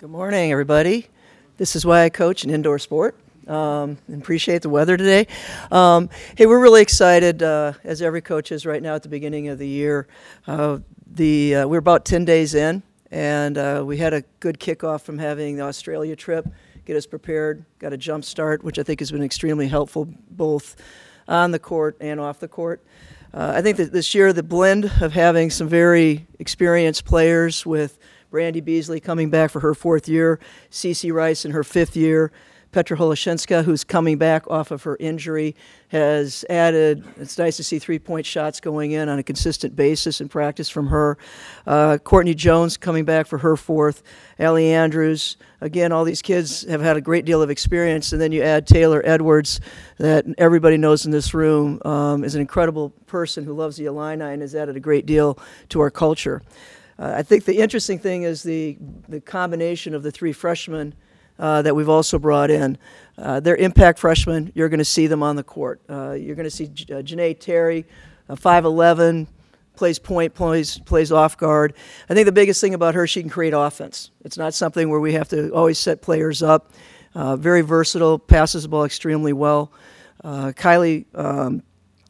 Good morning, everybody. This is why I coach an indoor sport. Um, appreciate the weather today. Um, hey, we're really excited, uh, as every coach is right now at the beginning of the year. Uh, the uh, we're about 10 days in, and uh, we had a good kickoff from having the Australia trip, get us prepared, got a jump start, which I think has been extremely helpful both on the court and off the court. Uh, I think that this year the blend of having some very experienced players with Brandi Beasley coming back for her fourth year, Cece Rice in her fifth year, Petra Holešínská, who's coming back off of her injury, has added. It's nice to see three-point shots going in on a consistent basis in practice from her. Uh, Courtney Jones coming back for her fourth. Allie Andrews. Again, all these kids have had a great deal of experience, and then you add Taylor Edwards, that everybody knows in this room um, is an incredible person who loves the Illini and has added a great deal to our culture. Uh, I think the interesting thing is the the combination of the three freshmen uh, that we've also brought in. Uh, they're impact freshmen. You're going to see them on the court. Uh, you're going to see J- uh, Jeanae Terry, 5'11, plays point, plays, plays off guard. I think the biggest thing about her, she can create offense. It's not something where we have to always set players up. Uh, very versatile, passes the ball extremely well. Uh, Kylie um,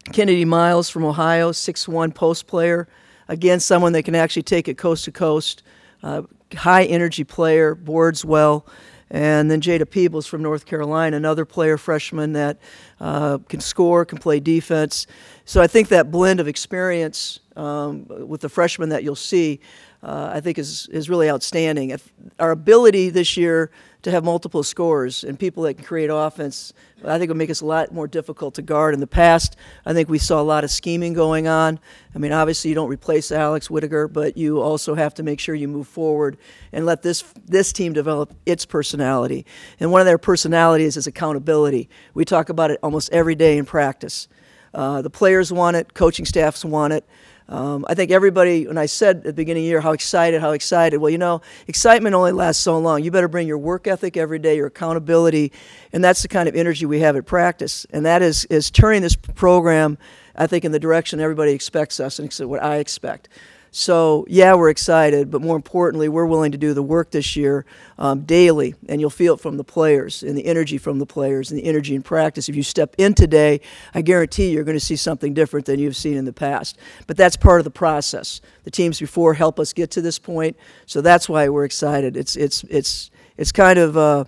Kennedi Myles from Ohio, 6'1 post player. Again, someone that can actually take it coast to coast. Uh, high energy player, boards well. And then Jada Peebles from North Carolina, another player freshman that uh, can score, can play defense. So I think that blend of experience um, with the freshmen that you'll see, uh, I think is is really outstanding. If our ability this year to have multiple scores and people that can create offense, I think will make us a lot more difficult to guard. In the past, I think we saw a lot of scheming going on. I mean, obviously you don't replace Alex Wittinger, but you also have to make sure you move forward and let this this team develop its personality. And one of their personalities is accountability. We talk about it almost every day in practice. Uh, the players want it, coaching staffs want it. Um, I think everybody, when I said at the beginning of the year how excited, how excited, well, you know, excitement only lasts so long. You better bring your work ethic every day, your accountability, and that's the kind of energy we have at practice. And that is, is turning this program, I think, in the direction everybody expects us and what I expect. So, yeah, we're excited, but more importantly, we're willing to do the work this year um, daily, and you'll feel it from the players and the energy from the players and the energy in practice. If you step in today, I guarantee you're going to see something different than you've seen in the past. But that's part of the process. The teams before help us get to this point, so that's why we're excited. It's, it's, it's, it's kind of. Uh,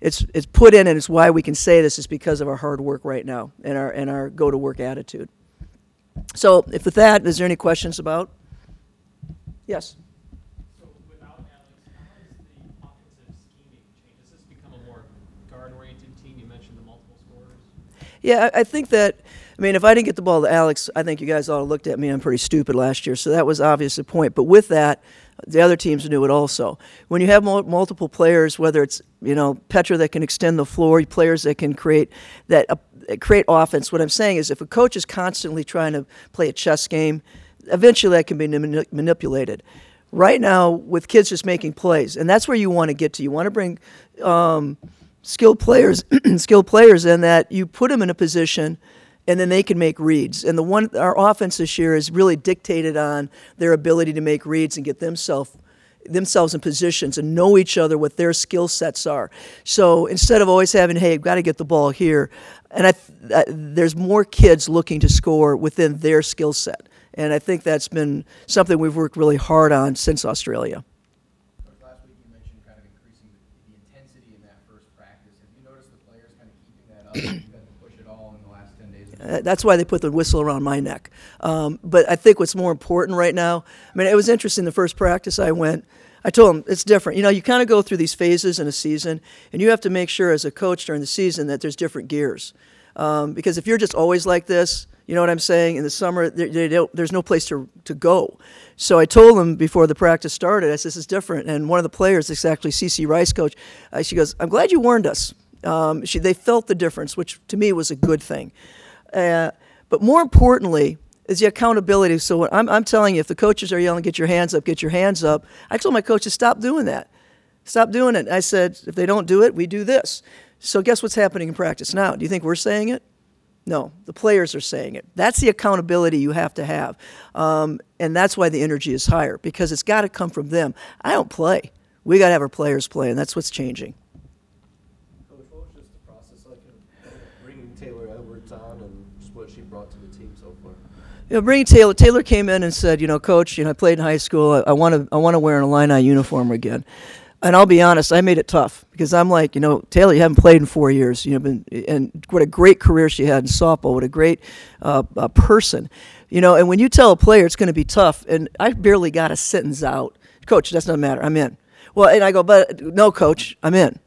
it's, it's put in and it's why we can say this is because of our hard work right now and our, and our go to work attitude. So, if with that, is there any questions about? Yes. So without Alex, how has the offensive scheming changed? Has this become a more guard-oriented team? You mentioned the multiple scorers. Yeah, I I think that. I mean, if I didn't get the ball to Alex, I think you guys all looked at me. I'm pretty stupid last year, so that was obvious a point. But with that, the other teams knew it also. When you have multiple players, whether it's you know Petra that can extend the floor, players that can create that uh, create offense. What I'm saying is, if a coach is constantly trying to play a chess game, eventually that can be mani- manipulated. Right now, with kids just making plays, and that's where you want to get to. You want to bring um, skilled players, skilled players, in that you put them in a position, and then they can make reads. And the one our offense this year is really dictated on their ability to make reads and get themselves themselves in positions and know each other what their skill sets are. So instead of always having, hey, I've got to get the ball here, and I, I, there's more kids looking to score within their skill set. And I think that's been something we've worked really hard on since Australia. Last week you mentioned kind of increasing the, the intensity in that first practice. Have you noticed the players kind of keeping that up? You've had to push it all in the last 10 days. That's why they put the whistle around my neck. Um, but I think what's more important right now, I mean, it was interesting the first practice I went. I told them it's different. You know, you kind of go through these phases in a season, and you have to make sure as a coach during the season that there's different gears. Um, because if you're just always like this, you know what I'm saying? In the summer, they, they don't, there's no place to, to go. So I told them before the practice started, I said, this is different. And one of the players, it's actually CC Rice coach, uh, she goes, I'm glad you warned us. Um, she, they felt the difference, which to me was a good thing. Uh, but more importantly, is the accountability. So I'm, I'm telling you, if the coaches are yelling, get your hands up, get your hands up, I told my coaches, stop doing that. Stop doing it. I said, if they don't do it, we do this. So guess what's happening in practice now? Do you think we're saying it? No, the players are saying it. That's the accountability you have to have. Um, and that's why the energy is higher, because it's got to come from them. I don't play. We got to have our players play, and that's what's changing. Coach, what was just the process like of bringing Taylor Edwards on and just what she brought to the team so far? You know, bringing Taylor. Taylor came in and said, you know, Coach, you know, I played in high school. I want to, I want to wear an Illini uniform again. And I'll be honest, I made it tough because I'm like, you know, Taylor, you haven't played in four years. You know, been and what a great career she had in softball. What a great uh, uh, person, you know. And when you tell a player it's going to be tough, and I barely got a sentence out, Coach, that's not matter. I'm in. Well, and I go, but no, Coach, I'm in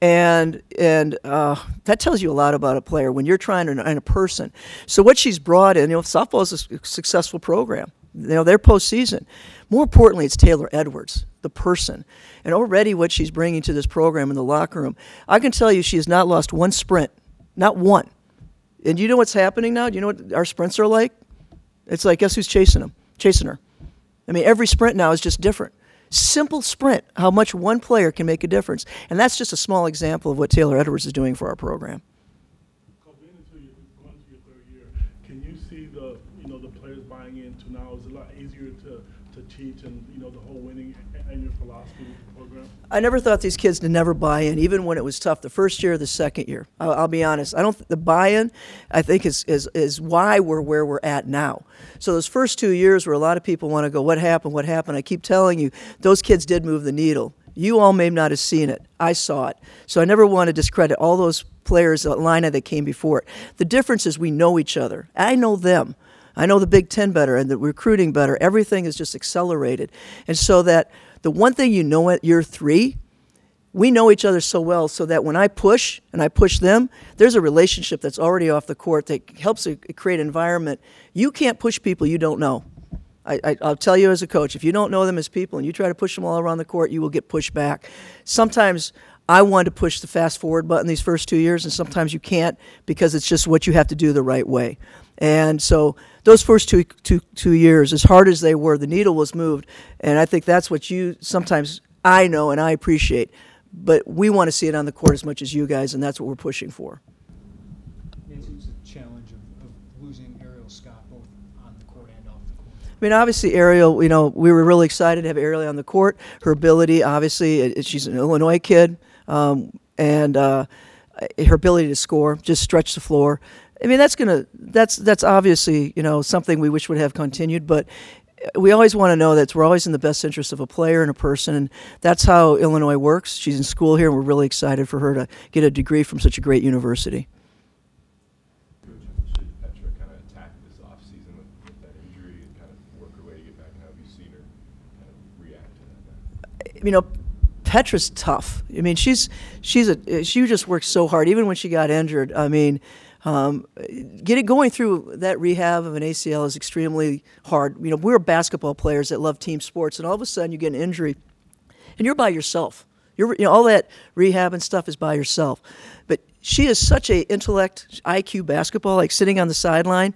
and and uh, that tells you a lot about a player when you're trying to and a person. So what she's brought in, you know, softball is a successful program. You know, they're postseason. More importantly, it's Taylor Edwards, the person, and already what she's bringing to this program in the locker room. I can tell you, she has not lost one sprint, not one. And you know what's happening now? Do you know what our sprints are like? It's like guess who's chasing them? Chasing her. I mean, every sprint now is just different. Simple sprint, how much one player can make a difference. And that's just a small example of what Taylor Edwards is doing for our program. Coach, being into your, going into your third year, can you see the, you know, the players buying into now? Is it a lot easier to, to and, you know, the whole winning and your philosophy program? I never thought these kids to never buy in, even when it was tough. The first year, or the second year. I'll, I'll be honest. I don't. The buy-in, I think, is, is is why we're where we're at now. So those first two years, where a lot of people want to go, what happened? What happened? I keep telling you, those kids did move the needle. You all may not have seen it. I saw it. So I never want to discredit all those players, Atlanta, that came before it. The difference is we know each other. I know them. I know the Big Ten better and the recruiting better. Everything is just accelerated. And so that the one thing you know at year three, we know each other so well so that when I push and I push them, there's a relationship that's already off the court that helps create an environment. You can't push people you don't know. I, I, I'll tell you as a coach, if you don't know them as people and you try to push them all around the court, you will get pushed back. Sometimes I wanted to push the fast forward button these first two years, and sometimes you can't because it's just what you have to do the right way. And so those first two, two, two years, as hard as they were, the needle was moved. And I think that's what you sometimes I know and I appreciate. But we want to see it on the court as much as you guys, and that's what we're pushing for. Nancy, was the challenge of, of losing Arieal Scott on the court and off the court? I mean, obviously, Arieal, you know, we were really excited to have Arieal on the court. Her ability, obviously, it, it- she's an Illinois kid, um, and uh, her ability to score, just stretch the floor. I mean, that's gonna, that's that's obviously, you know, something we wish would have continued, but we always want to know that we're always in the best interest of a player and a person, and that's how Illinois works. She's in school here, and we're really excited for her to get a degree from such a great university. You know, Petra's tough. I mean, she's she's a she just works so hard. Even when she got injured, I mean, um, getting going through that rehab of an ACL is extremely hard. You know, we're basketball players that love team sports, and all of a sudden you get an injury, and you're by yourself. You're you know all that rehab and stuff is by yourself. But she is such a intellect IQ basketball, like sitting on the sideline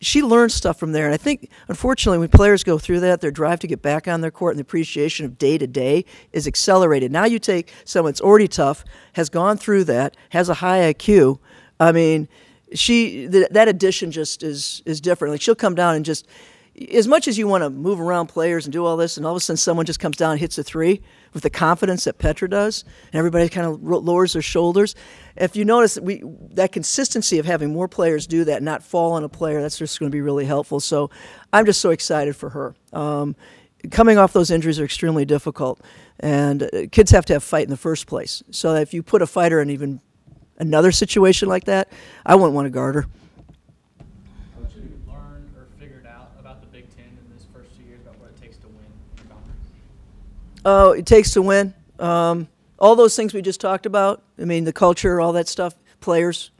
she learns stuff from there. And I think, unfortunately, when players go through that, their drive to get back on their court and the appreciation of day to day is accelerated. Now you take someone that's already tough, has gone through that, has a high IQ. I mean, she th- that addition just is is different. Like she'll come down and just as much as you want to move around players and do all this, and all of a sudden someone just comes down and hits a three with the confidence that Petra does, and everybody kind of lowers their shoulders. If you notice that we that consistency of having more players do that, not fall on a player, that's just going to be really helpful. So I'm just so excited for her. Um, coming off those injuries are extremely difficult, and uh, kids have to have fight in the first place. So if you put a fighter in even another situation like that, I wouldn't want to guard her. What you learned or figured out about the Big Ten in this first two years about what it takes to win your conference? Oh, it takes to win. Um, all those things we just talked about. I mean, the culture, all that stuff. Players,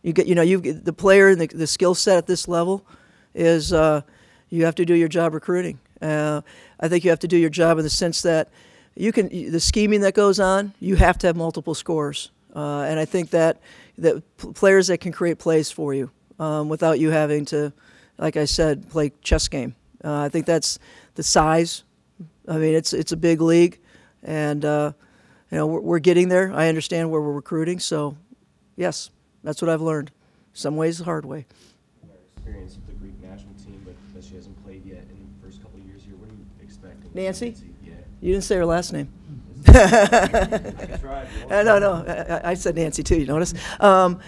you get, you know, you the player and the, the skill set at this level is uh, you have to do your job recruiting. Uh, I think you have to do your job in the sense that you can the scheming that goes on. You have to have multiple scores, uh, and I think that that players that can create plays for you um, without you having to, like I said, play chess game. Uh, I think that's the size I mean, it's it's a big league, and uh, you know we're, we're getting there. I understand where we're recruiting, so yes, that's what I've learned. Some ways the hard way. experience with the Greek national team, but that she hasn't played yet in the first couple of years here. What are you from Nancy? Yeah. You didn't say her last name. I can try if you want. No, no, I, I said Nancy too. You notice? Um,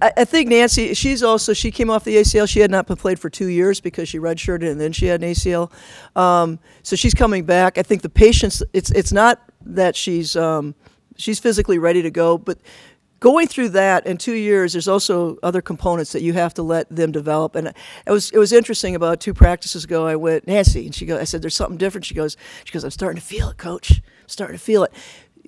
I, I think Nancy. She's also she came off the ACL. She had not been played for two years because she redshirted and then she had an ACL. Um, so she's coming back. I think the patience. It's it's not that she's um, she's physically ready to go, but going through that in two years, there's also other components that you have to let them develop. And it was it was interesting. About two practices ago, I went Nancy, and she goes. I said, "There's something different." She goes, "She goes, I'm starting to feel it, Coach. I'm starting to feel it."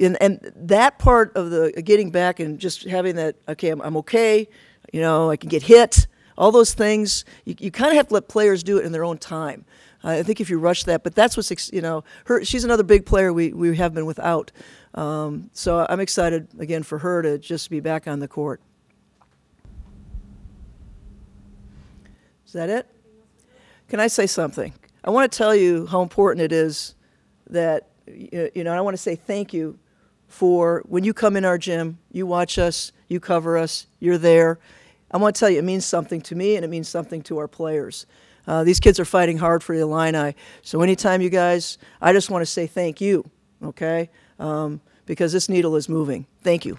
And and that part of the getting back and just having that, okay, I'm, I'm okay. You know, I can get hit. All those things, you, you kind of have to let players do it in their own time. I think if you rush that, but that's what's you know her. She's another big player we, we have been without. Um, so I'm excited again for her to just be back on the court. Is that it? Can I say something? I want to tell you how important it is that you know. I want to say thank you for when you come in our gym, you watch us, you cover us, you're there. I want to tell you, it means something to me and it means something to our players. Uh, these kids are fighting hard for the Illini. So anytime you guys, I just want to say thank you, okay? Um, because this needle is moving. Thank you.